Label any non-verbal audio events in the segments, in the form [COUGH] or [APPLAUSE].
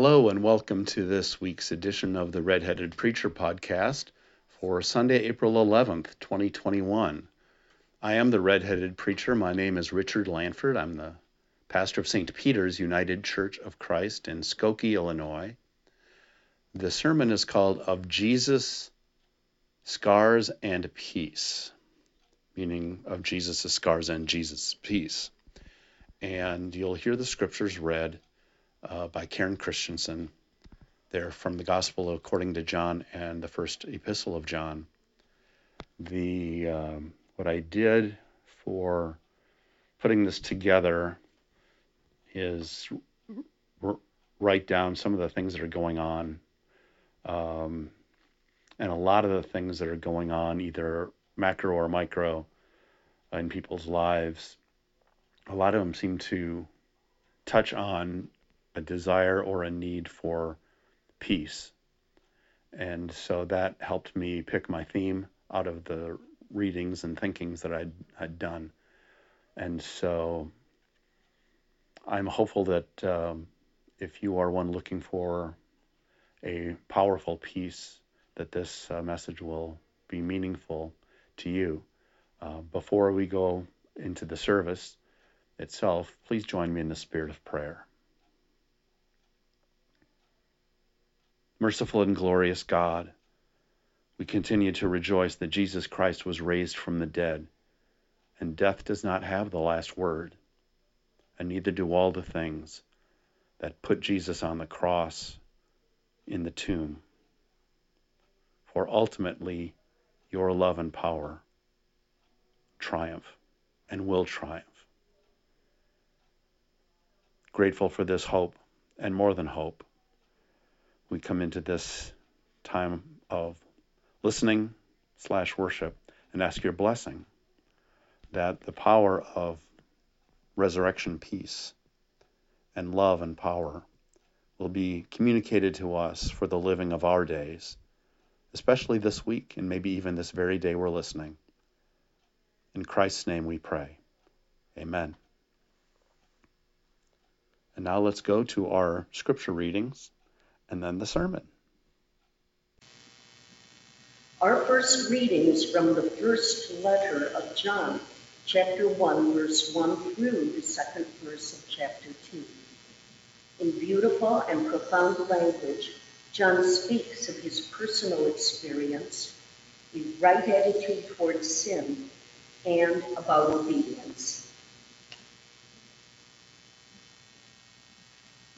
Hello, and welcome to this week's edition of the Redheaded Preacher podcast for Sunday, April 11th, 2021. I am the Redheaded Preacher. My name is Richard Lanford. I'm the pastor of St. Peter's United Church of Christ in Skokie, Illinois. The sermon is called Of Jesus, Scars and Peace, meaning of Jesus' scars and Jesus' peace. And you'll hear the scriptures read uh, by Karen Christianson. They're from the Gospel according to John and the first epistle of John. The um, what I did for putting this together is r- write down some of the things that are going on, um, and a lot of the things that are going on, either macro or micro, in people's lives. A lot of them seem to touch on a desire or a need for peace. And so that helped me pick my theme out of the readings and thinkings that I had done. And so I'm hopeful that um, if you are one looking for a powerful peace, that this uh, message will be meaningful to you. Uh, before we go into the service itself, please join me in the spirit of prayer. Merciful and glorious God, we continue to rejoice that Jesus Christ was raised from the dead, and death does not have the last word, and neither do all the things that put Jesus on the cross in the tomb. For ultimately, your love and power triumph and will triumph. Grateful for this hope, and more than hope, we come into this time of listening slash worship and ask your blessing that the power of resurrection peace and love and power will be communicated to us for the living of our days, especially this week and maybe even this very day we're listening. In Christ's name we pray. Amen. And now let's go to our scripture readings and then the sermon. Our first reading is from the first letter of John, chapter 1, verse 1 through the second verse of chapter 2. In beautiful and profound language, John speaks of his personal experience, the right attitude towards sin, and about obedience.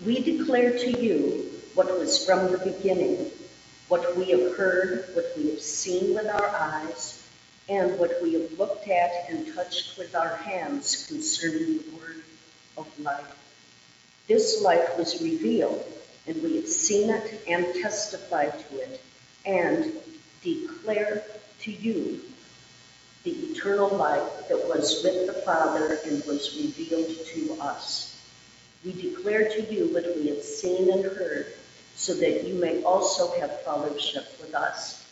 We declare to you what was from the beginning, what we have heard, what we have seen with our eyes, and what we have looked at and touched with our hands concerning the word of life. This life was revealed, and we have seen it and testified to it, and declare to you the eternal life that was with the Father and was revealed to us. We declare to you what we have seen and heard, so that you may also have fellowship with us.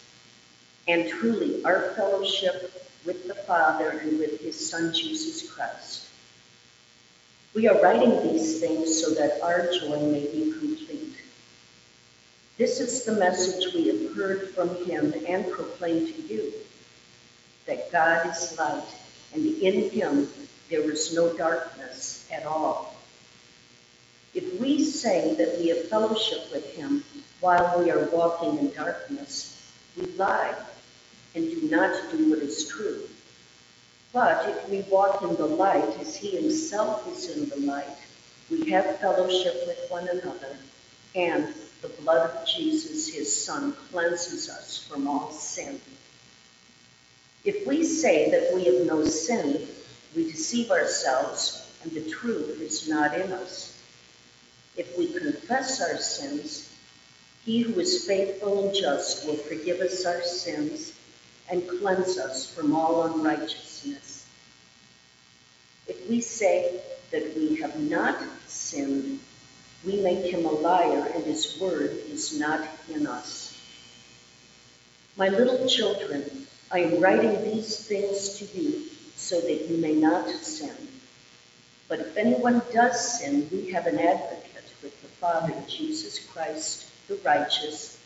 And truly, our fellowship with the Father and with his Son, Jesus Christ. We are writing these things so that our joy may be complete. This is the message we have heard from him and proclaim to you that God is light, and in him there is no darkness at all. If we say that we have fellowship with him while we are walking in darkness, we lie and do not do what is true. But if we walk in the light as he himself is in the light, we have fellowship with one another, and the blood of Jesus, his Son, cleanses us from all sin. If we say that we have no sin, we deceive ourselves, and the truth is not in us. If we confess our sins, he who is faithful and just will forgive us our sins and cleanse us from all unrighteousness. If we say that we have not sinned, we make him a liar and his word is not in us. My little children, I am writing these things to you so that you may not sin. But if anyone does sin, we have an advocate Father, Jesus Christ, the righteous,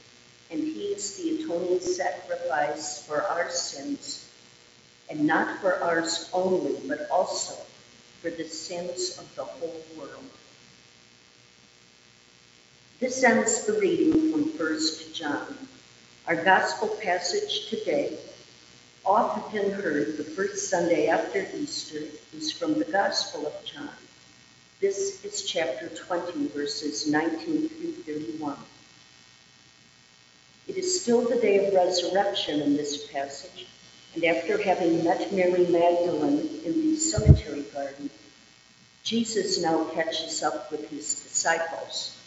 and he is the atoning sacrifice for our sins, and not for ours only, but also for the sins of the whole world. This ends the reading from 1 John. Our gospel passage today, often heard the first Sunday after Easter, is from the Gospel of John. This is chapter 20, verses 19 through 31. It is still the day of resurrection in this passage, and after having met Mary Magdalene in the cemetery garden, Jesus now catches up with his disciples.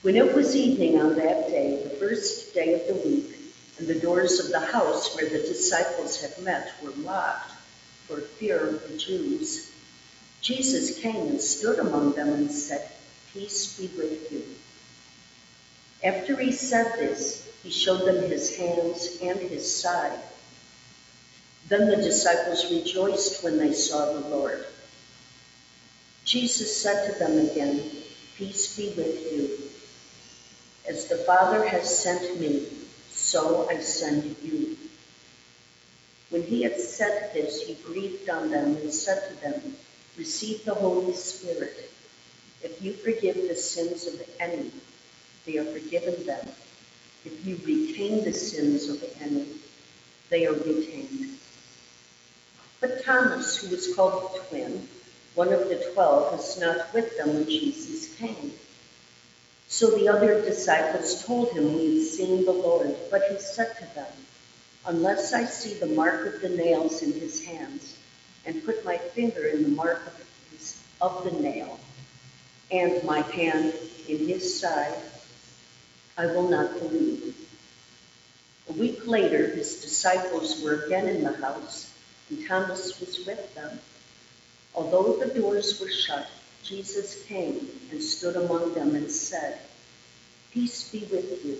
When it was evening on that day, the first day of the week, and the doors of the house where the disciples had met were locked for fear of the Jews, Jesus came and stood among them and said, Peace be with you. After he said this, he showed them his hands and his side. Then the disciples rejoiced when they saw the Lord. Jesus said to them again, Peace be with you. As the Father has sent me, so I send you. When he had said this, he breathed on them and said to them, Receive the Holy Spirit. If you forgive the sins of any, they are forgiven them. If you retain the sins of any, they are retained. But Thomas, who was called the twin, one of the twelve, was not with them when Jesus came. So the other disciples told him, We have seen the Lord. But he said to them, Unless I see the mark of the nails in his hands, and put my finger in the mark of, his, of the nail, and my hand in his side, I will not believe. A week later, his disciples were again in the house, and Thomas was with them. Although the doors were shut, Jesus came and stood among them and said, Peace be with you.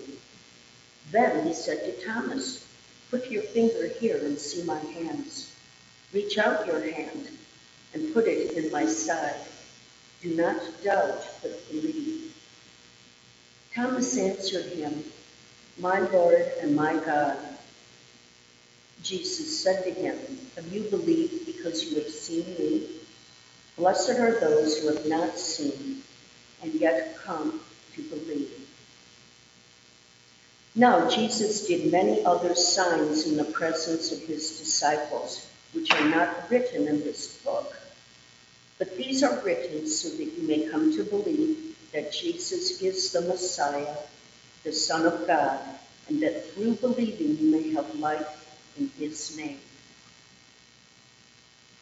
Then he said to Thomas, Put your finger here and see my hands. Reach out your hand and put it in my side. Do not doubt, but believe. Thomas answered him, My Lord and my God. Jesus said to him, Have you believed because you have seen me? Blessed are those who have not seen and yet come to believe. Now Jesus did many other signs in the presence of his disciples, which are not written in this book. But these are written so that you may come to believe that Jesus is the Messiah, the Son of God, and that through believing you may have life in his name.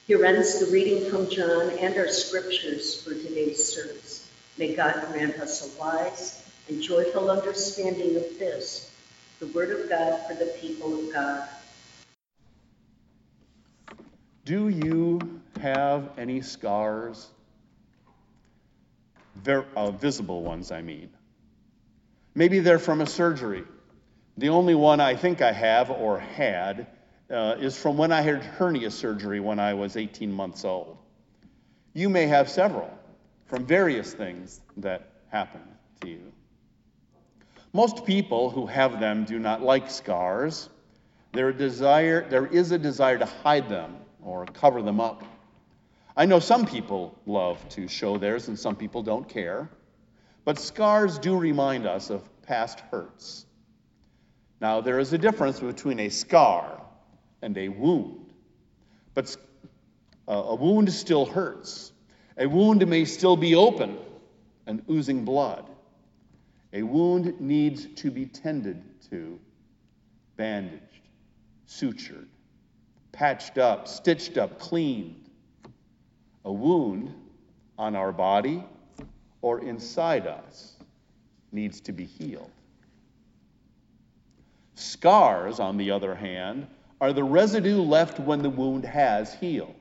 Here ends the reading from John and our scriptures for today's service. May God grant us a wise and joyful understanding of this, the Word of God for the people of God. Do you have any scars? Ver- uh, visible ones, I mean. Maybe they're from a surgery. The only one I think I have or had uh, is from when I had hernia surgery when I was 18 months old. You may have several from various things that happened to you. Most people who have them do not like scars. There, desire, there is a desire to hide them or cover them up. I know some people love to show theirs and some people don't care, but scars do remind us of past hurts. Now, there is a difference between a scar and a wound, but uh, a wound still hurts. A wound may still be open and oozing blood. A wound needs to be tended to, bandaged, sutured, patched up, stitched up, cleaned. A wound on our body or inside us needs to be healed. Scars, on the other hand, are the residue left when the wound has healed.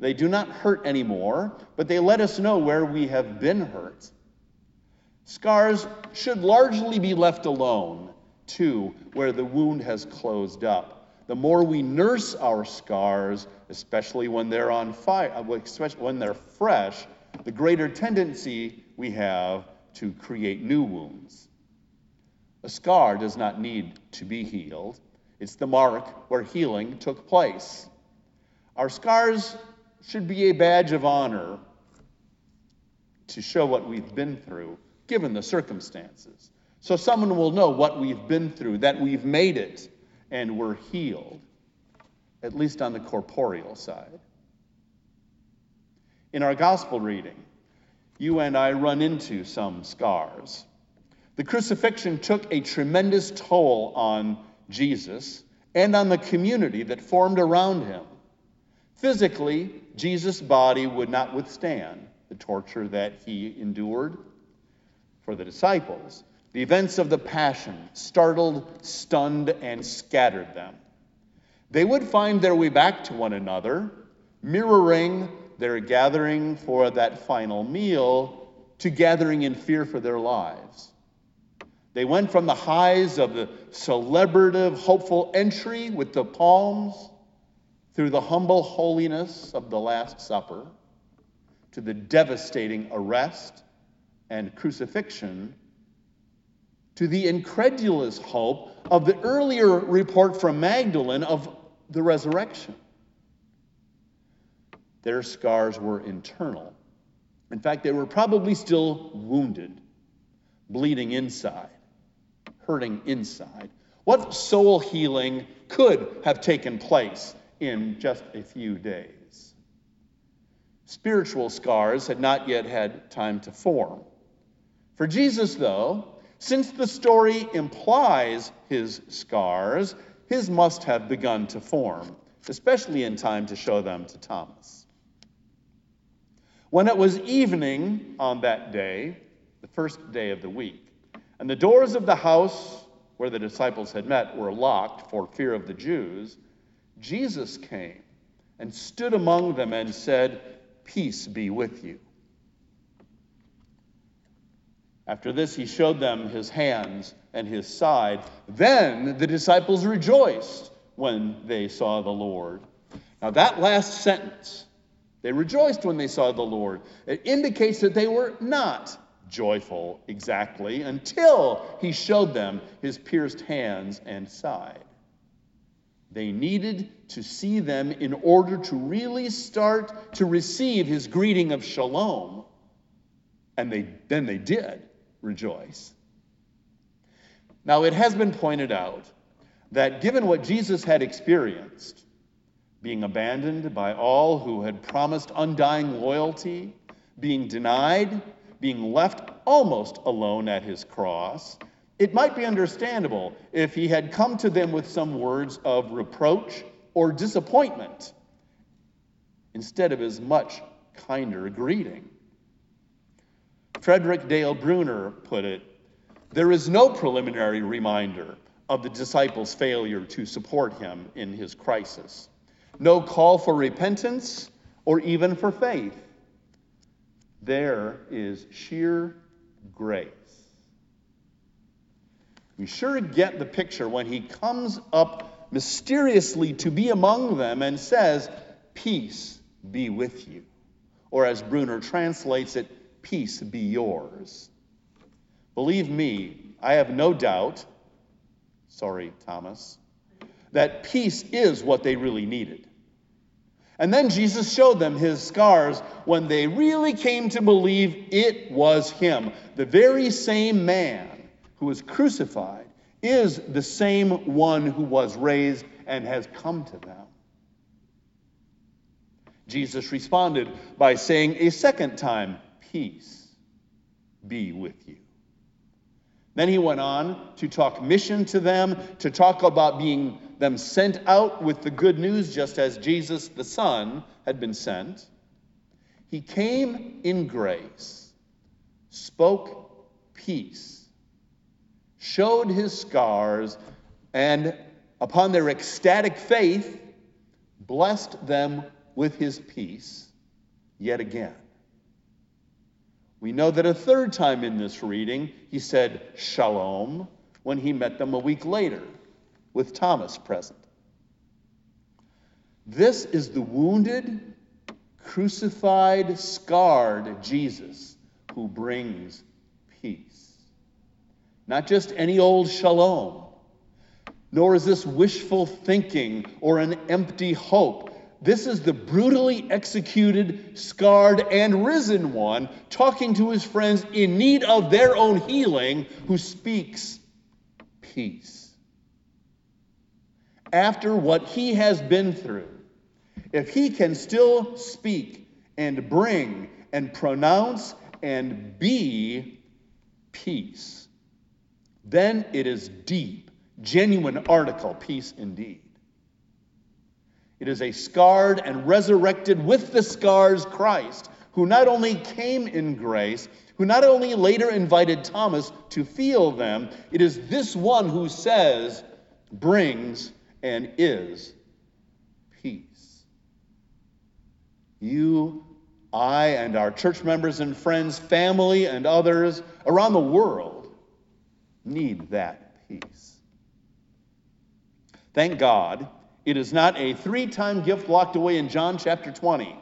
They do not hurt anymore, but they let us know where we have been hurt. Scars should largely be left alone, too, where the wound has closed up. The more we nurse our scars, especially when they're on fire, uh, especially when they're fresh, the greater tendency we have to create new wounds. A scar does not need to be healed, it's the mark where healing took place. Our scars should be a badge of honor to show what we've been through, given the circumstances. So someone will know what we've been through, that we've made it, and we're healed, at least on the corporeal side. In our gospel reading, you and I run into some scars. The crucifixion took a tremendous toll on Jesus and on the community that formed around him. Physically, Jesus' body would not withstand the torture that he endured. For the disciples, the events of the Passion startled, stunned, and scattered them. They would find their way back to one another, mirroring their gathering for that final meal to gathering in fear for their lives. They went from the highs of the celebrative, hopeful entry with the palms through the humble holiness of the Last Supper to the devastating arrest and crucifixion to the incredulous hope of the earlier report from Magdalene of the resurrection. Their scars were internal. In fact, they were probably still wounded, bleeding inside, hurting inside. What soul healing could have taken place in just a few days? Spiritual scars had not yet had time to form. For Jesus, though, since the story implies his scars, his must have begun to form, especially in time to show them to Thomas. When it was evening on that day, the first day of the week, and the doors of the house where the disciples had met were locked for fear of the Jews, Jesus came and stood among them and said, Peace be with you. After this, he showed them his hands and his side. Then the disciples rejoiced when they saw the Lord. Now, that last sentence, they rejoiced when they saw the Lord, it indicates that they were not joyful exactly until he showed them his pierced hands and side. They needed to see them in order to really start to receive his greeting of shalom. And they, then they did rejoice. Now, it has been pointed out that given what Jesus had experienced, being abandoned by all who had promised undying loyalty, being denied, being left almost alone at his cross, it might be understandable if he had come to them with some words of reproach or disappointment instead of his much kinder greeting. Frederick Dale Bruner put it there is no preliminary reminder of the disciples' failure to support him in his crisis, no call for repentance or even for faith. There is sheer grace. We sure get the picture when he comes up mysteriously to be among them and says, Peace be with you. Or as Bruner translates it, peace be yours. Believe me, I have no doubt, sorry, Thomas, that peace is what they really needed. And then Jesus showed them his scars when they really came to believe it was him. The very same man who was crucified is the same one who was raised and has come to them. Jesus responded by saying a second time, Peace be with you. Then he went on to talk mission to them, to talk about being them sent out with the good news, just as Jesus the Son had been sent. He came in grace, spoke peace, showed his scars, and upon their ecstatic faith, blessed them with his peace yet again. We know that a third time in this reading, he said shalom when he met them a week later with Thomas present. This is the wounded, crucified, scarred Jesus who brings peace. Not just any old shalom, nor is this wishful thinking or an empty hope. This is the brutally executed, scarred, and risen one talking to his friends in need of their own healing who speaks peace. After what he has been through, if he can still speak and bring and pronounce and be peace, then it is deep, genuine article, peace indeed. It is a scarred and resurrected with the scars Christ, who not only came in grace, who not only later invited Thomas to feel them, it is this one who says, brings, and is peace. You, I, and our church members and friends, family, and others around the world need that peace. Thank God it is not a three time gift locked away in John chapter 20.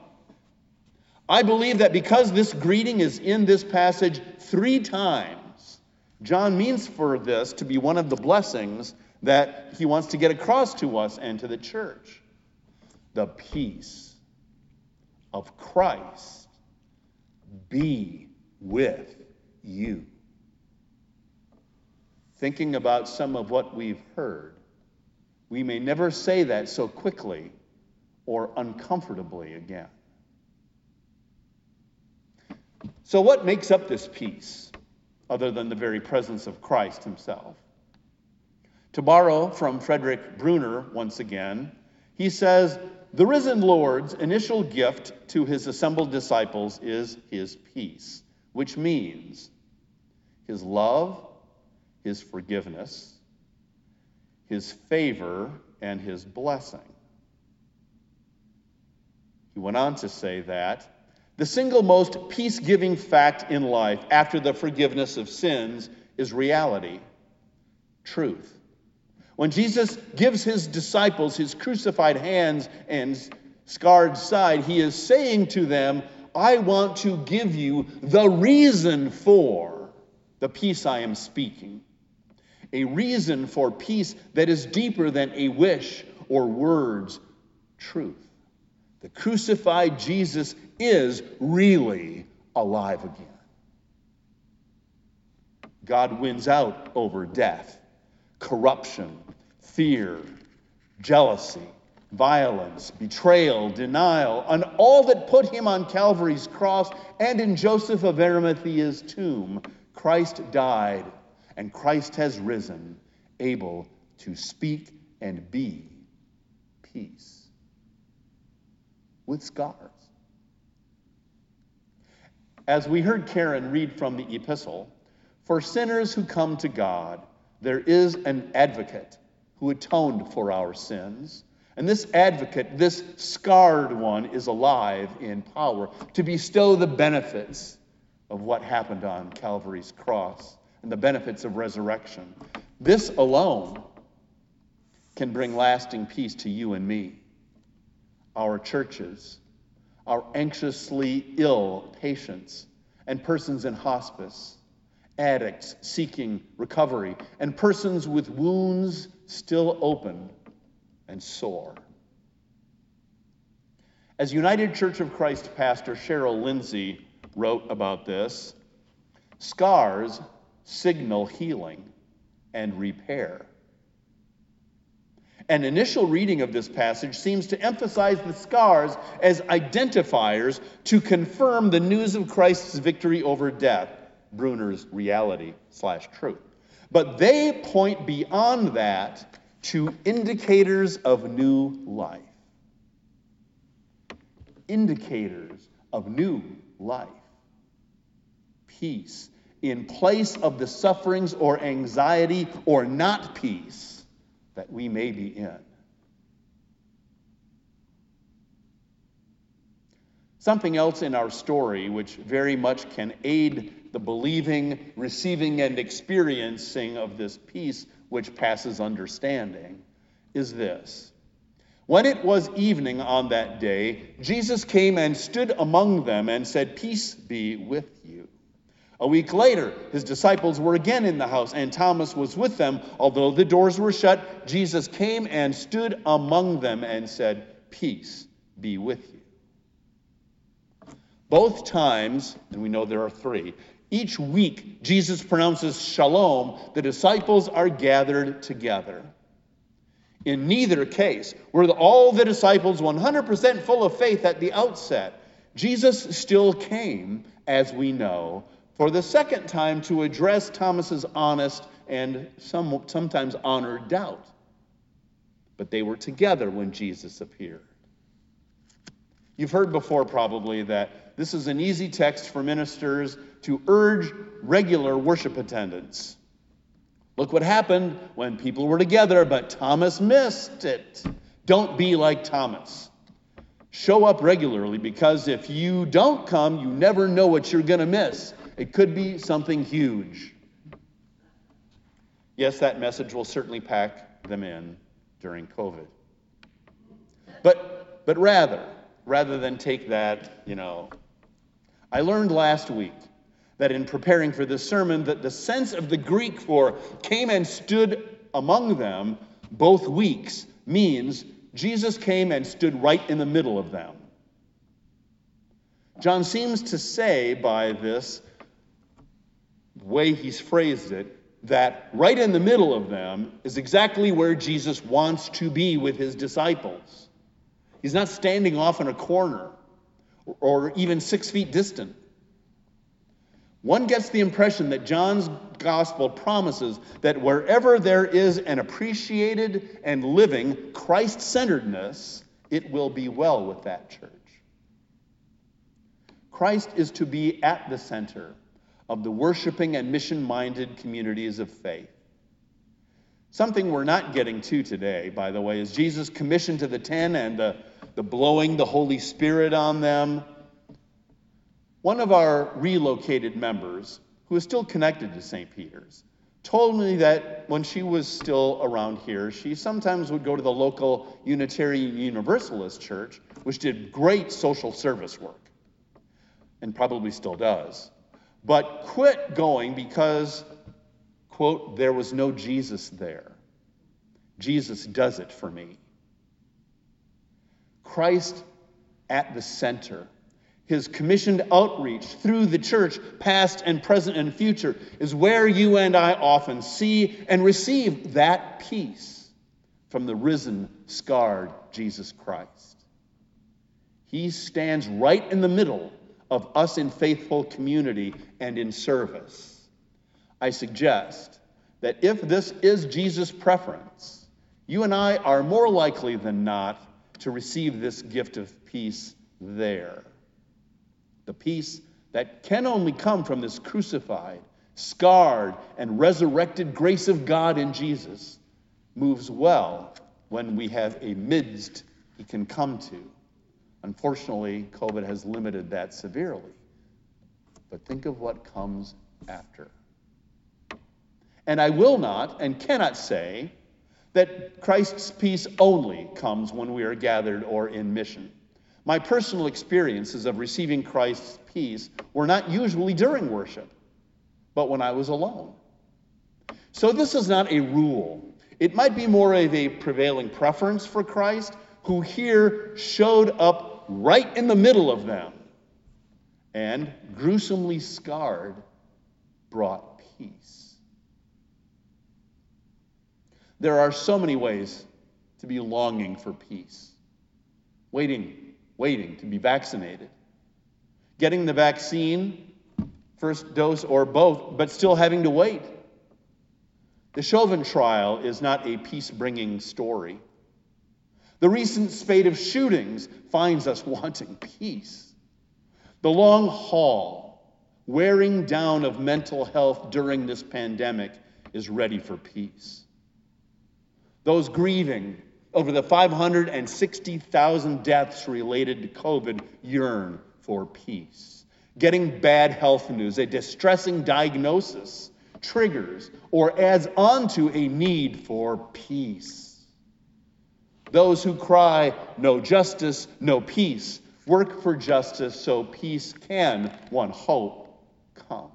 I believe that because this greeting is in this passage three times, John means for this to be one of the blessings that he wants to get across to us and to the church. The peace of Christ be with you. Thinking about some of what we've heard, we may never say that so quickly or uncomfortably again. So, what makes up this peace other than the very presence of Christ himself? To borrow from Frederick Bruner once again, he says, The risen Lord's initial gift to his assembled disciples is his peace, which means his love, his forgiveness, his favor, and his blessing. He went on to say that the single most peace giving fact in life after the forgiveness of sins is reality, truth. When Jesus gives his disciples his crucified hands and scarred side, he is saying to them, I want to give you the reason for the peace I am speaking a reason for peace that is deeper than a wish or words, truth. The crucified Jesus is really alive again. God wins out over death, corruption, fear, jealousy, violence, betrayal, denial, and all that put him on Calvary's cross and in Joseph of Arimathea's tomb. Christ died and Christ has risen, able to speak and be peace with scars. As we heard Karen read from the epistle, for sinners who come to God, there is an advocate who atoned for our sins. And this advocate, this scarred one, is alive in power to bestow the benefits of what happened on Calvary's cross and the benefits of resurrection. This alone can bring lasting peace to you and me, our churches, our anxiously ill patients, and persons in hospice, addicts seeking recovery, and persons with wounds still open and sore. As United Church of Christ pastor Cheryl Lindsay wrote about this, scars signal healing and repair. An initial reading of this passage seems to emphasize the scars as identifiers to confirm the news of Christ's victory over death, Bruner's reality slash truth. But they point beyond that to indicators of new life. Indicators of new life. Peace in place of the sufferings or anxiety or not peace that we may be in. Something else in our story, which very much can aid the believing, receiving, and experiencing of this peace which passes understanding, is this. When it was evening on that day, Jesus came and stood among them and said, Peace be with you. A week later, his disciples were again in the house, and Thomas was with them. Although the doors were shut, Jesus came and stood among them and said, Peace be with you. Both times, and we know there are three, each week Jesus pronounces shalom, the disciples are gathered together. In neither case were all the disciples 100% full of faith at the outset. Jesus still came, as we know, for the second time to address Thomas's honest and some, sometimes honored doubt. But they were together when Jesus appeared. You've heard before, probably, that this is an easy text for ministers to urge regular worship attendance. Look what happened when people were together, but Thomas missed it. Don't be like Thomas. Show up regularly because if you don't come, you never know what you're going to miss. It could be something huge. Yes, that message will certainly pack them in during COVID. But, but rather, rather than take that, you know, I learned last week that in preparing for this sermon that the sense of the Greek for came and stood among them both weeks means Jesus came and stood right in the middle of them. John seems to say by this way he's phrased it that right in the middle of them is exactly where Jesus wants to be with his disciples. He's not standing off in a corner or even six feet distant. One gets the impression that John's gospel promises that wherever there is an appreciated and living Christ centeredness, it will be well with that church. Christ is to be at the center of the worshiping and mission minded communities of faith. Something we're not getting to today, by the way, is Jesus' commission to the ten and the, the blowing the Holy Spirit on them one of our relocated members, who is still connected to St. Peter's, told me that when she was still around here, she sometimes would go to the local Unitarian Universalist church, which did great social service work, and probably still does, but quit going because, quote, there was no Jesus there. Jesus does it for me. Christ at the center his commissioned outreach through the church, past and present and future, is where you and I often see and receive that peace from the risen, scarred Jesus Christ. He stands right in the middle of us in faithful community and in service. I suggest that if this is Jesus' preference, you and I are more likely than not to receive this gift of peace there. The peace that can only come from this crucified, scarred, and resurrected grace of God in Jesus moves well when we have a midst he can come to. Unfortunately, COVID has limited that severely. But think of what comes after. And I will not and cannot say that Christ's peace only comes when we are gathered or in mission. My personal experiences of receiving Christ's peace were not usually during worship, but when I was alone. So this is not a rule. It might be more of a prevailing preference for Christ, who here showed up right in the middle of them and, gruesomely scarred, brought peace. There are so many ways to be longing for peace, waiting waiting to be vaccinated, getting the vaccine, first dose or both, but still having to wait. The Chauvin trial is not a peace bringing story. The recent spate of shootings finds us [LAUGHS] wanting peace. The long haul, wearing down of mental health during this pandemic is ready for peace. Those grieving over the 560,000 deaths related to COVID yearn for peace. Getting bad health news, a distressing diagnosis, triggers or adds on to a need for peace. Those who cry, no justice, no peace, work for justice so peace can, one hope, come.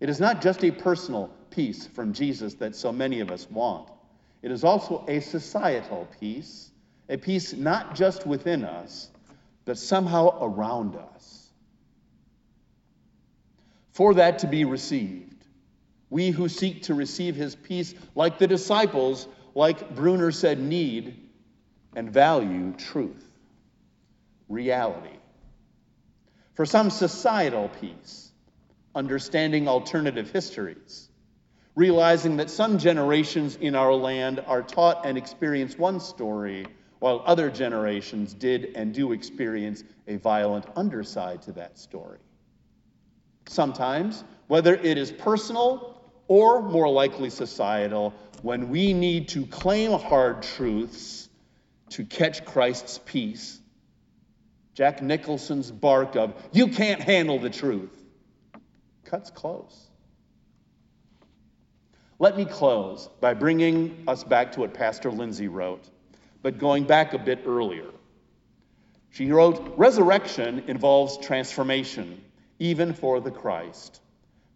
It is not just a personal peace from Jesus that so many of us want, it is also a societal peace, a peace not just within us, but somehow around us. For that to be received, we who seek to receive his peace, like the disciples, like Bruner said, need and value truth, reality. For some societal peace, understanding alternative histories, realizing that some generations in our land are taught and experience one story, while other generations did and do experience a violent underside to that story. Sometimes, whether it is personal or more likely societal, when we need to claim hard truths to catch Christ's peace, Jack Nicholson's bark of, you can't handle the truth, cuts close. Let me close by bringing us back to what Pastor Lindsay wrote, but going back a bit earlier. She wrote, Resurrection involves transformation, even for the Christ.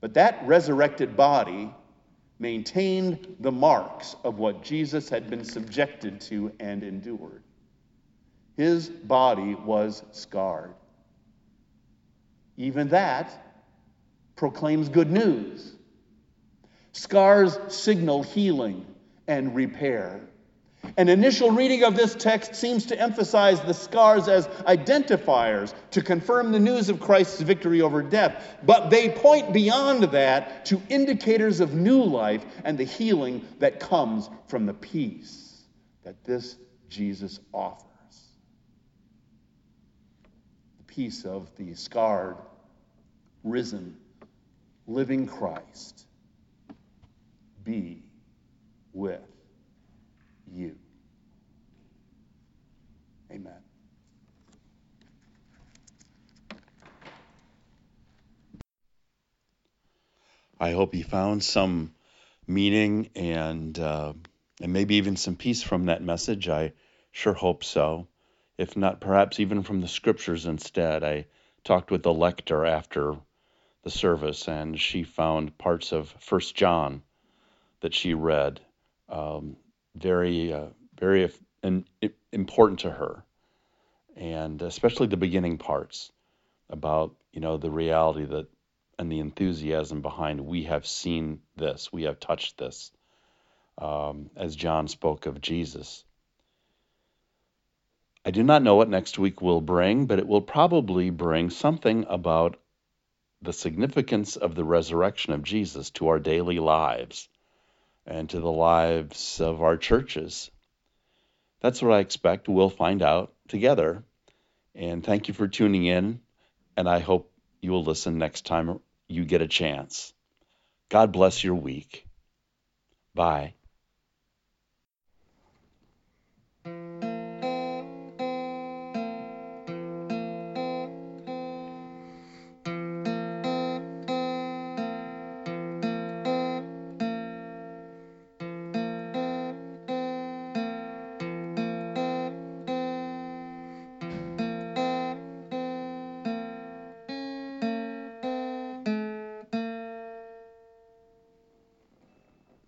But that resurrected body maintained the marks of what Jesus had been subjected to and endured. His body was scarred. Even that proclaims good news. Scars signal healing and repair. An initial reading of this text seems to emphasize the scars as identifiers to confirm the news of Christ's victory over death, but they point beyond that to indicators of new life and the healing that comes from the peace that this Jesus offers. The peace of the scarred, risen, living Christ be with you. Amen. I hope you found some meaning and uh, and maybe even some peace from that message. I sure hope so. If not, perhaps even from the scriptures instead. I talked with the lector after the service, and she found parts of First John that she read um, very, uh, very important to her, and especially the beginning parts about you know the reality that and the enthusiasm behind we have seen this, we have touched this, um, as John spoke of Jesus. I do not know what next week will bring, but it will probably bring something about the significance of the resurrection of Jesus to our daily lives and to the lives of our churches. That's what I expect. We'll find out together. And thank you for tuning in. And I hope you will listen next time you get a chance. God bless your week. Bye.